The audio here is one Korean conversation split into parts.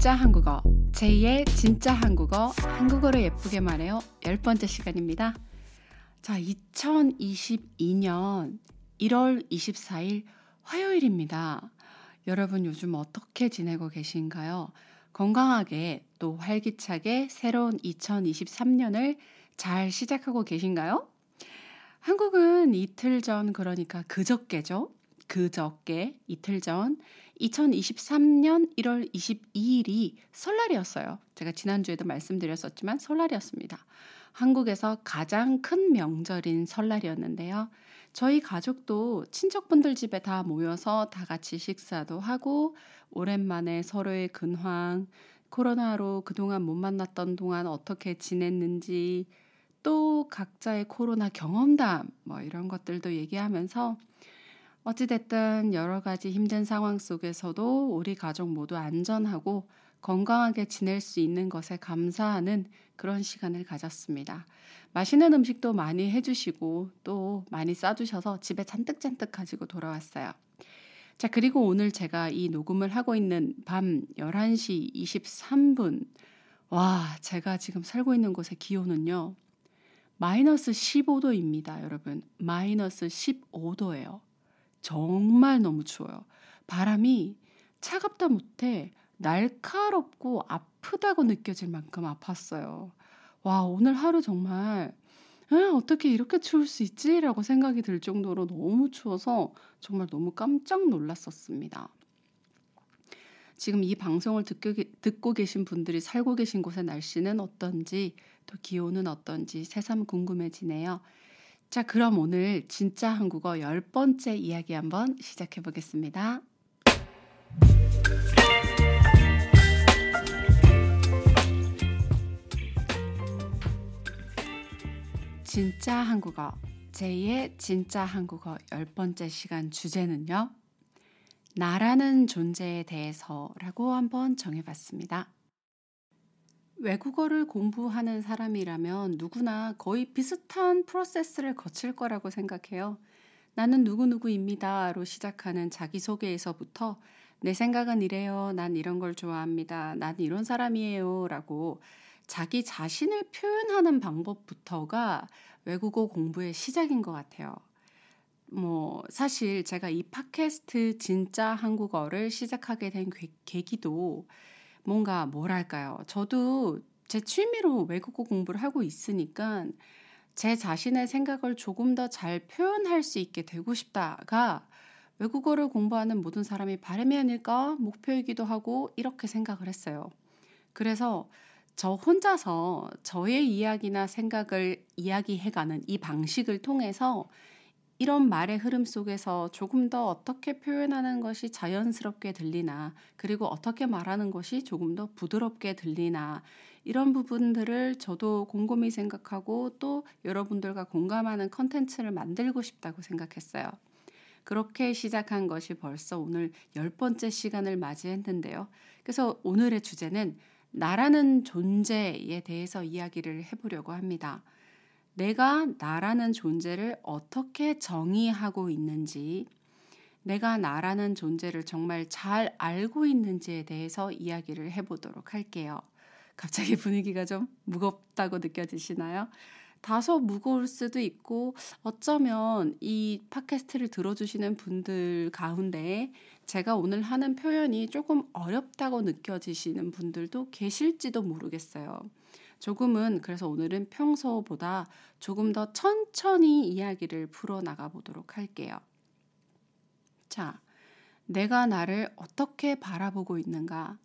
진짜 한국어 제2의 진짜 한국어 한국어를 예쁘게 말해요 열 번째 시간입니다. 자 2022년 1월 24일 화요일입니다. 여러분 요즘 어떻게 지내고 계신가요? 건강하게 또 활기차게 새로운 2023년을 잘 시작하고 계신가요? 한국은 이틀 전 그러니까 그저께죠. 그저께 이틀 전 2023년 1월 22일이 설날이었어요. 제가 지난주에도 말씀드렸었지만 설날이었습니다. 한국에서 가장 큰 명절인 설날이었는데요. 저희 가족도 친척분들 집에 다 모여서 다 같이 식사도 하고 오랜만에 서로의 근황, 코로나로 그동안 못 만났던 동안 어떻게 지냈는지 또 각자의 코로나 경험담 뭐 이런 것들도 얘기하면서 어찌됐든 여러 가지 힘든 상황 속에서도 우리 가족 모두 안전하고 건강하게 지낼 수 있는 것에 감사하는 그런 시간을 가졌습니다. 맛있는 음식도 많이 해주시고 또 많이 싸주셔서 집에 잔뜩잔뜩 가지고 돌아왔어요. 자, 그리고 오늘 제가 이 녹음을 하고 있는 밤 11시 23분. 와, 제가 지금 살고 있는 곳의 기온은요. 마이너스 15도입니다, 여러분. 마이너스 15도예요. 정말 너무 추워요. 바람이 차갑다 못해 날카롭고 아프다고 느껴질 만큼 아팠어요. 와, 오늘 하루 정말 에, 어떻게 이렇게 추울 수 있지? 라고 생각이 들 정도로 너무 추워서 정말 너무 깜짝 놀랐었습니다. 지금 이 방송을 듣고 계신 분들이 살고 계신 곳의 날씨는 어떤지, 또 기온은 어떤지 새삼 궁금해지네요. 자, 그럼 오늘 진짜 한국어 열 번째 이야기 한번 시작해 보겠습니다. 진짜 한국어 제2의 진짜 한국어 열 번째 시간 주제는요. 나라는 존재에 대해서라고 한번 정해봤습니다. 외국어를 공부하는 사람이라면 누구나 거의 비슷한 프로세스를 거칠 거라고 생각해요. 나는 누구누구입니다로 시작하는 자기소개에서부터 내 생각은 이래요. 난 이런 걸 좋아합니다. 난 이런 사람이에요. 라고 자기 자신을 표현하는 방법부터가 외국어 공부의 시작인 것 같아요. 뭐, 사실 제가 이 팟캐스트 진짜 한국어를 시작하게 된 계기도 뭔가 뭐랄까요. 저도 제 취미로 외국어 공부를 하고 있으니까 제 자신의 생각을 조금 더 잘 표현할 수 있게 되고 싶다가 외국어를 공부하는 모든 사람이 바람이 아닐까 목표이기도 하고 이렇게 생각을 했어요. 그래서 저 혼자서 저의 이야기나 생각을 이야기해가는 이 방식을 통해서 이런 말의 흐름 속에서 조금 더 어떻게 표현하는 것이 자연스럽게 들리나, 그리고 어떻게 말하는 것이 조금 더 부드럽게 들리나, 이런 부분들을 저도 곰곰이 생각하고 또 여러분들과 공감하는 컨텐츠를 만들고 싶다고 생각했어요. 그렇게 시작한 것이 벌써 오늘 열 번째 시간을 맞이했는데요. 그래서 오늘의 주제는 나라는 존재에 대해서 이야기를 해보려고 합니다. 내가 나라는 존재를 어떻게 정의하고 있는지, 내가 나라는 존재를 정말 잘 알고 있는지에 대해서 이야기를 해보도록 할게요. 갑자기 분위기가 좀 무겁다고 느껴지시나요? 다소 무거울 수도 있고 어쩌면 이 팟캐스트를 들어주시는 분들 가운데 제가 오늘 하는 표현이 조금 어렵다고 느껴지시는 분들도 계실지도 모르겠어요. 조금은 그래서 오늘은 평소보다 조금 더 천천히 이야기를 풀어나가 보도록 할게요. 자, 내가 나를 어떻게 바라보고 있는가?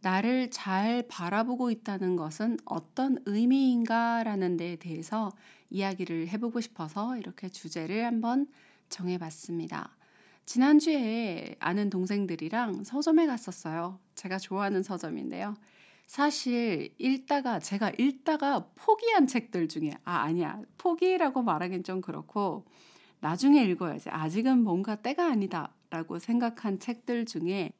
나를 잘 바라보고 있다는 것은 어떤 의미인가? 라는 데에 대해서 이야기를 해보고 싶어서 이렇게 주제를 한번 정해봤습니다. 지난주에 아는 동생들이랑 서점에 갔었어요. 제가 좋아하는 서점인데요. 사실 읽다가 제가 읽다가 포기한 책들 중에 아 아니야 포기라고 말하긴 좀 그렇고 나중에 읽어야지 아직은 뭔가 때가 아니다라고 생각한 책들 중에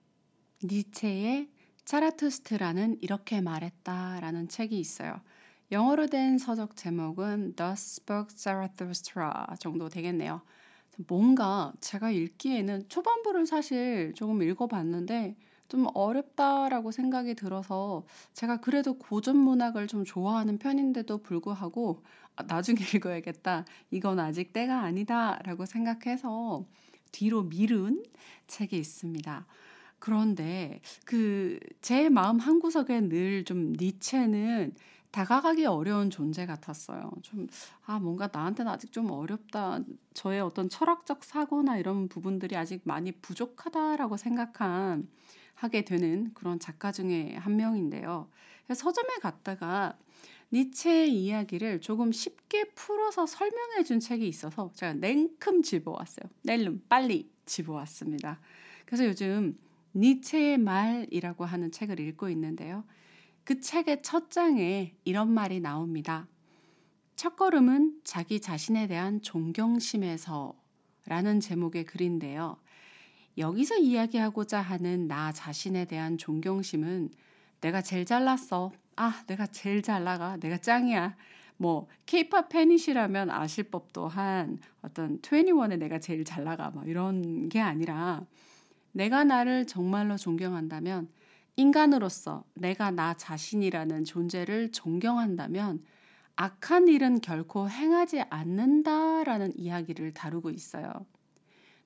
니체의 차라투스트라는 이렇게 말했다라는 책이 있어요. 영어로 된 서적 제목은 Thus Spoke Zarathustra 정도 되겠네요. 뭔가 제가 읽기에는 초반부를 사실 조금 읽어봤는데 좀 어렵다라고 생각이 들어서 제가 그래도 고전 문학을 좀 좋아하는 편인데도 불구하고 아, 나중에 읽어야겠다. 이건 아직 때가 아니다라고 생각해서 뒤로 미룬 책이 있습니다. 그런데 그 제 마음 한구석에 늘 좀 니체는 다가가기 어려운 존재 같았어요. 좀, 아, 뭔가 나한테는 아직 좀 어렵다. 저의 어떤 철학적 사고나 이런 부분들이 아직 많이 부족하다라고 생각한, 하게 되는 그런 작가 중에 한 명인데요. 서점에 갔다가 니체의 이야기를 조금 쉽게 풀어서 설명해 준 책이 있어서 제가 냉큼 집어왔어요. 낼름, 빨리 집어왔습니다. 그래서 요즘 니체의 말이라고 하는 책을 읽고 있는데요. 그 책의 첫 장에 이런 말이 나옵니다. 첫 걸음은 자기 자신에 대한 존경심에서 라는 제목의 글인데요. 여기서 이야기하고자 하는 나 자신에 대한 존경심은 내가 제일 잘났어. 아, 내가 제일 잘 나가. 내가 짱이야. 뭐 케이팝 팬이시라면 아실 법도 한 어떤 21에 내가 제일 잘 나가. 뭐 이런 게 아니라 내가 나를 정말로 존경한다면 인간으로서 내가 나 자신이라는 존재를 존경한다면 악한 일은 결코 행하지 않는다라는 이야기를 다루고 있어요.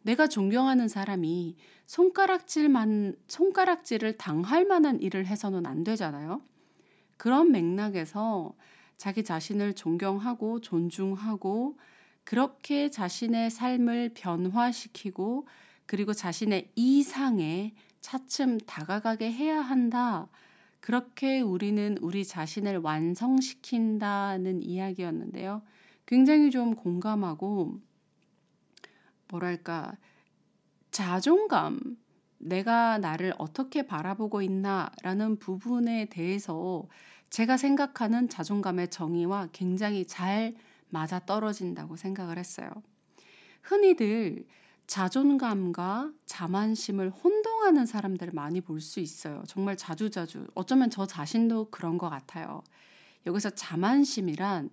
내가 존경하는 사람이 손가락질만 손가락질을 당할 만한 일을 해서는 안 되잖아요. 그런 맥락에서 자기 자신을 존경하고 존중하고 그렇게 자신의 삶을 변화시키고 그리고 자신의 이상에 차츰 다가가게 해야 한다. 그렇게 우리는 우리 자신을 완성시킨다는 이야기였는데요. 굉장히 좀 공감하고, 뭐랄까, 자존감, 내가 나를 어떻게 바라보고 있나라는 부분에 대해서 제가 생각하는 자존감의 정의와 굉장히 잘 맞아 떨어진다고 생각을 했어요. 흔히들 자존감과 자만심을 혼동하는 사람들을 많이 볼 수 있어요. 정말 자주자주. 어쩌면 저 자신도 그런 것 같아요. 여기서 자만심이란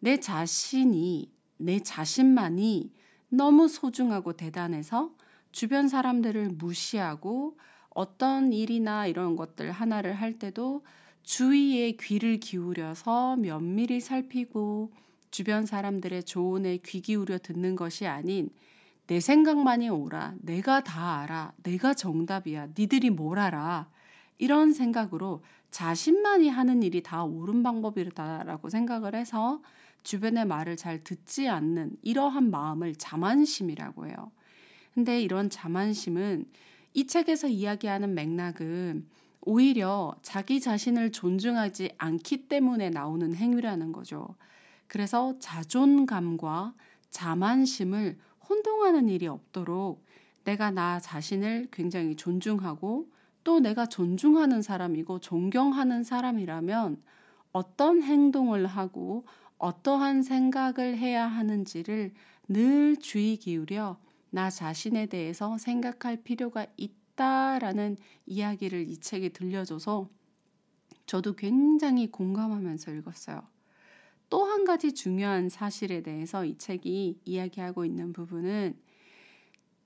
내 자신이, 내 자신만이 너무 소중하고 대단해서 주변 사람들을 무시하고 어떤 일이나 이런 것들 하나를 할 때도 주위에 귀를 기울여서 면밀히 살피고 주변 사람들의 조언에 귀 기울여 듣는 것이 아닌 내 생각만이 옳아. 내가 다 알아. 내가 정답이야. 니들이 뭘 알아. 이런 생각으로 자신만이 하는 일이 다 옳은 방법이다라고 생각을 해서 주변의 말을 잘 듣지 않는 이러한 마음을 자만심이라고 해요. 근데 이런 자만심은 이 책에서 이야기하는 맥락은 오히려 자기 자신을 존중하지 않기 때문에 나오는 행위라는 거죠. 그래서 자존감과 자만심을 혼동하는 일이 없도록 내가 나 자신을 굉장히 존중하고 또 내가 존중하는 사람이고 존경하는 사람이라면 어떤 행동을 하고 어떠한 생각을 해야 하는지를 늘 주의 기울여 나 자신에 대해서 생각할 필요가 있다라는 이야기를 이 책이 들려줘서 저도 굉장히 공감하면서 읽었어요. 또 한 가지 중요한 사실에 대해서 이 책이 이야기하고 있는 부분은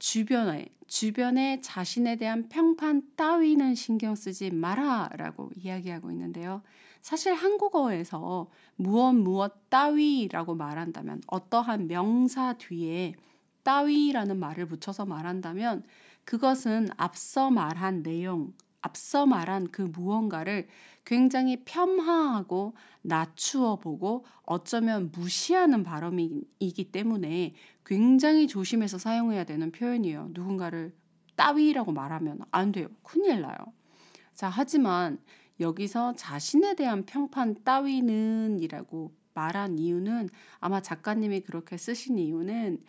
주변에, 주변에 자신에 대한 평판 따위는 신경 쓰지 마라 라고 이야기하고 있는데요. 사실 한국어에서 무엇 무엇 따위라고 말한다면 어떠한 명사 뒤에 따위라는 말을 붙여서 말한다면 그것은 앞서 말한 내용, 앞서 말한 그 무언가를 굉장히 폄하하고 낮추어 보고 어쩌면 무시하는 발음이기 때문에 굉장히 조심해서 사용해야 되는 표현이에요. 누군가를 따위라고 말하면 안 돼요. 큰일 나요. 자, 하지만 여기서 자신에 대한 평판 따위는 이라고 말한 이유는 아마 작가님이 그렇게 쓰신 이유는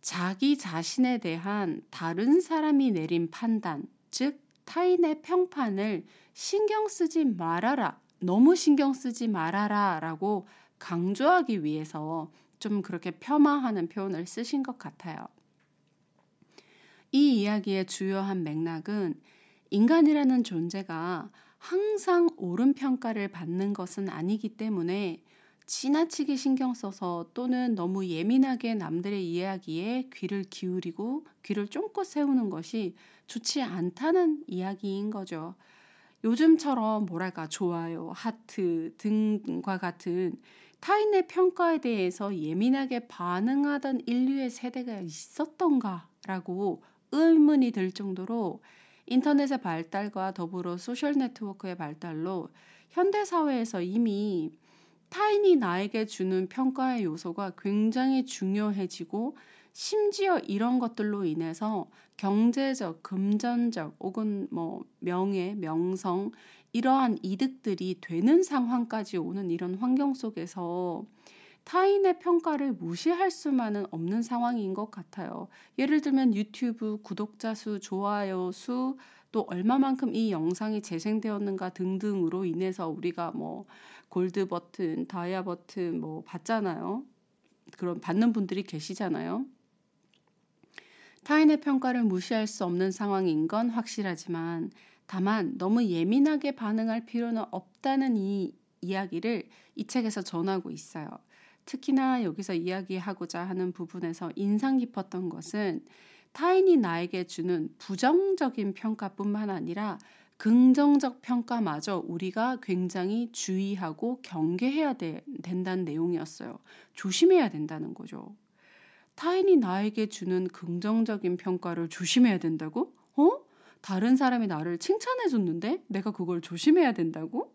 자기 자신에 대한 다른 사람이 내린 판단, 즉 타인의 평판을 신경 쓰지 말아라. 너무 신경 쓰지 말아라. 라고 강조하기 위해서 좀 그렇게 폄하하는 표현을 쓰신 것 같아요. 이 이야기의 주요한 맥락은 인간이라는 존재가 항상 옳은 평가를 받는 것은 아니기 때문에 지나치게 신경 써서 또는 너무 예민하게 남들의 이야기에 귀를 기울이고 귀를 쫑긋 세우는 것이 좋지 않다는 이야기인 거죠. 요즘처럼 뭐랄까 좋아요, 하트 등과 같은 타인의 평가에 대해서 예민하게 반응하던 인류의 세대가 있었던가라고 의문이 들 정도로 인터넷의 발달과 더불어 소셜 네트워크의 발달로 현대 사회에서 이미 타인이 나에게 주는 평가의 요소가 굉장히 중요해지고 심지어 이런 것들로 인해서 경제적, 금전적 혹은 뭐 명예, 명성 이러한 이득들이 되는 상황까지 오는 이런 환경 속에서 타인의 평가를 무시할 수만은 없는 상황인 것 같아요. 예를 들면 유튜브 구독자 수, 좋아요 수, 또 얼마만큼 이 영상이 재생되었는가 등등으로 인해서 우리가 뭐 골드 버튼, 다이아 버튼 뭐 받잖아요. 그런 받는 분들이 계시잖아요. 타인의 평가를 무시할 수 없는 상황인 건 확실하지만 다만 너무 예민하게 반응할 필요는 없다는 이 이야기를 이 책에서 전하고 있어요. 특히나 여기서 이야기하고자 하는 부분에서 인상 깊었던 것은 타인이 나에게 주는 부정적인 평가뿐만 아니라 긍정적 평가마저 우리가 굉장히 주의하고 경계해야 되, 된다는 내용이었어요. 조심해야 된다는 거죠. 타인이 나에게 주는 긍정적인 평가를 조심해야 된다고? 어? 다른 사람이 나를 칭찬해 줬는데 내가 그걸 조심해야 된다고?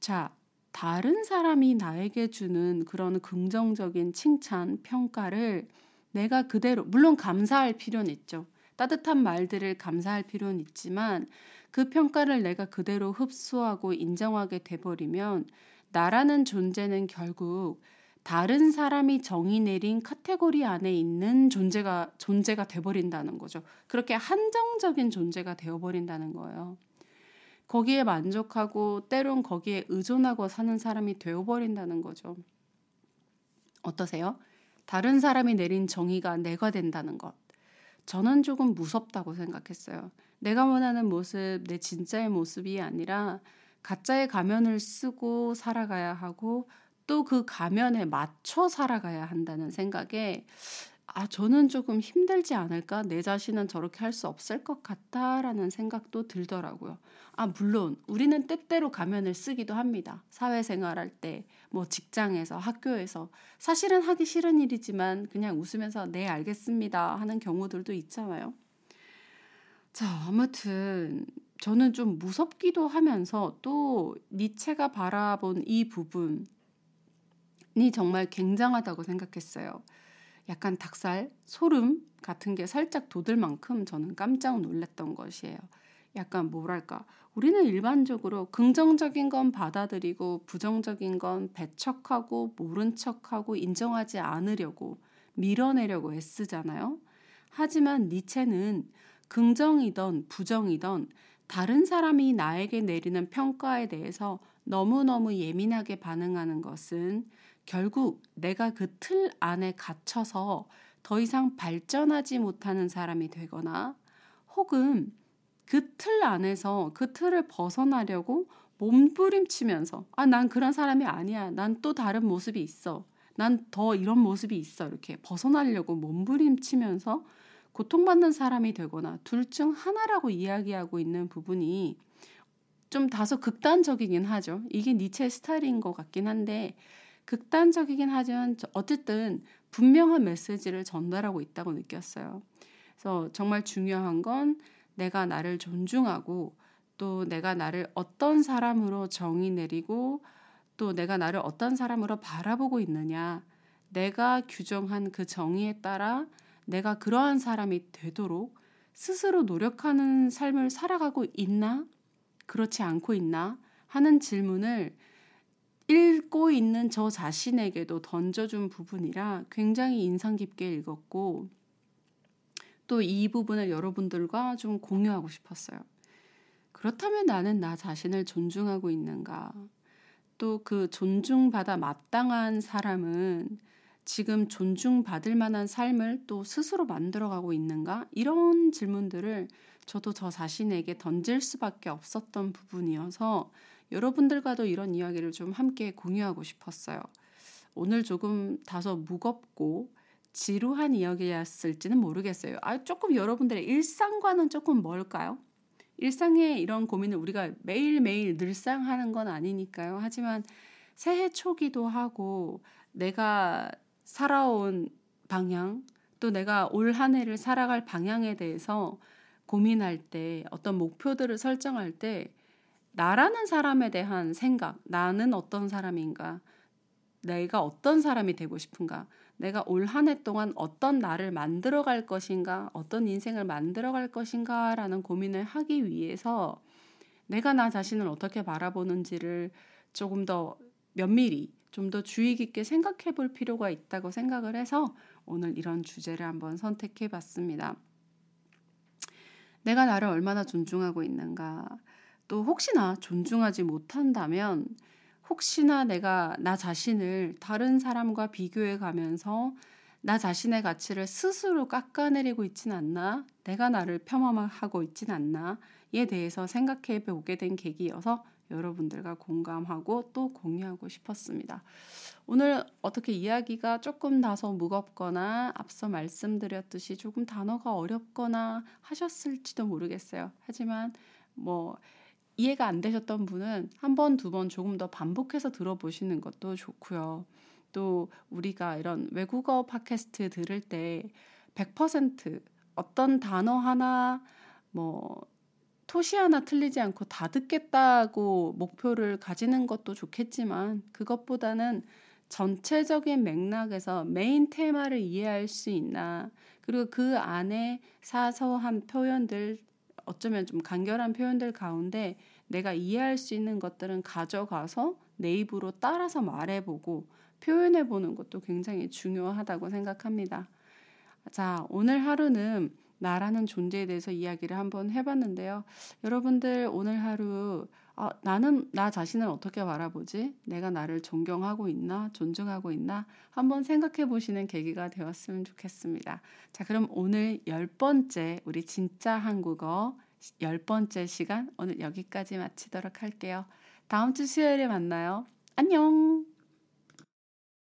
자, 다른 사람이 나에게 주는 그런 긍정적인 칭찬, 평가를 내가 그대로, 물론 감사할 필요는 있죠. 따뜻한 말들을 감사할 필요는 있지만 그 평가를 내가 그대로 흡수하고 인정하게 돼버리면 나라는 존재는 결국 다른 사람이 정의 내린 카테고리 안에 있는 존재가 존재가 돼버린다는 거죠. 그렇게 한정적인 존재가 되어버린다는 거예요. 거기에 만족하고 때론 거기에 의존하고 사는 사람이 되어버린다는 거죠. 어떠세요? 다른 사람이 내린 정의가 내가 된다는 것. 저는 조금 무섭다고 생각했어요. 내가 원하는 모습, 내 진짜의 모습이 아니라 가짜의 가면을 쓰고 살아가야 하고 또 그 가면에 맞춰 살아가야 한다는 생각에 아, 저는 조금 힘들지 않을까? 내 자신은 저렇게 할 수 없을 것 같다라는 생각도 들더라고요. 아, 물론 우리는 때때로 가면을 쓰기도 합니다. 사회생활 할 때, 뭐 직장에서, 학교에서. 사실은 하기 싫은 일이지만 그냥 웃으면서 네, 알겠습니다 하는 경우들도 있잖아요. 자, 아무튼 저는 좀 무섭기도 하면서 또 니체가 바라본 이 부분이 정말 굉장하다고 생각했어요. 약간 닭살, 소름 같은 게 살짝 돋을 만큼 저는 깜짝 놀랐던 것이에요. 약간 뭐랄까. 우리는 일반적으로 긍정적인 건 받아들이고 부정적인 건 배척하고 모른 척하고 인정하지 않으려고 밀어내려고 애쓰잖아요. 하지만 니체는 긍정이던 부정이던 다른 사람이 나에게 내리는 평가에 대해서 너무너무 예민하게 반응하는 것은 결국 내가 그 틀 안에 갇혀서 더 이상 발전하지 못하는 사람이 되거나 혹은 그 틀 안에서 그 틀을 벗어나려고 몸부림치면서 아, 난 그런 사람이 아니야. 난 또 다른 모습이 있어. 난 더 이런 모습이 있어. 이렇게 벗어나려고 몸부림치면서 고통받는 사람이 되거나 둘 중 하나라고 이야기하고 있는 부분이 좀 다소 극단적이긴 하죠. 이게 니체의 스타일인 것 같긴 한데 극단적이긴 하지만 어쨌든 분명한 메시지를 전달하고 있다고 느꼈어요. 그래서 정말 중요한 건 내가 나를 존중하고 또 내가 나를 어떤 사람으로 정의 내리고 또 내가 나를 어떤 사람으로 바라보고 있느냐. 내가 규정한 그 정의에 따라 내가 그러한 사람이 되도록 스스로 노력하는 삶을 살아가고 있나? 그렇지 않고 있나? 하는 질문을 읽고 있는 저 자신에게도 던져준 부분이라 굉장히 인상 깊게 읽었고 또 이 부분을 여러분들과 좀 공유하고 싶었어요. 그렇다면 나는 나 자신을 존중하고 있는가? 또 그 존중받아 마땅한 사람은 지금 존중받을 만한 삶을 또 스스로 만들어가고 있는가? 이런 질문들을 저도 저 자신에게 던질 수밖에 없었던 부분이어서 여러분들과도 이런 이야기를 좀 함께 공유하고 싶었어요. 오늘 조금 다소 무겁고 지루한 이야기였을지는 모르겠어요. 아, 조금 여러분들의 일상과는 조금 멀까요? 일상의 이런 고민을 우리가 매일매일 늘상 하는 건 아니니까요. 하지만 새해 초기도 하고 내가 살아온 방향, 또 내가 올 한 해를 살아갈 방향에 대해서 고민할 때 어떤 목표들을 설정할 때 나라는 사람에 대한 생각, 나는 어떤 사람인가, 내가 어떤 사람이 되고 싶은가, 내가 올 한 해 동안 어떤 나를 만들어 갈 것인가, 어떤 인생을 만들어 갈 것인가 라는 고민을 하기 위해서 내가 나 자신을 어떻게 바라보는지를 조금 더 면밀히, 좀 더 주의 깊게 생각해 볼 필요가 있다고 생각을 해서 오늘 이런 주제를 한번 선택해 봤습니다. 내가 나를 얼마나 존중하고 있는가, 또 혹시나 존중하지 못한다면 혹시나 내가 나 자신을 다른 사람과 비교해 가면서 나 자신의 가치를 스스로 깎아내리고 있진 않나? 내가 나를 폄하하고 있진 않나?에 대해서 생각해 보게 된 계기여서 여러분들과 공감하고 또 공유하고 싶었습니다. 오늘 어떻게 이야기가 조금 다소 무겁거나 앞서 말씀드렸듯이 조금 단어가 어렵거나 하셨을지도 모르겠어요. 하지만 뭐 이해가 안 되셨던 분은 한 번, 두 번 조금 더 반복해서 들어보시는 것도 좋고요. 또 우리가 이런 외국어 팟캐스트 들을 때 100% 어떤 단어 하나 뭐 토시 하나 틀리지 않고 다 듣겠다고 목표를 가지는 것도 좋겠지만 그것보다는 전체적인 맥락에서 메인 테마를 이해할 수 있나 그리고 그 안에 사소한 표현들 어쩌면 좀 간결한 표현들 가운데 내가 이해할 수 있는 것들은 가져가서 내 입으로 따라서 말해보고 표현해 보는 것도 굉장히 중요하다고 생각합니다. 자, 오늘 하루는 나라는 존재에 대해서 이야기를 한번 해봤는데요. 여러분들 오늘 하루 아, 나는 나 자신을 어떻게 바라보지? 내가 나를 존경하고 있나? 존중하고 있나? 한번 생각해 보시는 계기가 되었으면 좋겠습니다. 자, 그럼 오늘 열 번째 우리 진짜 한국어 열 번째 시간 오늘 여기까지 마치도록 할게요. 다음 주 수요일에 만나요. 안녕!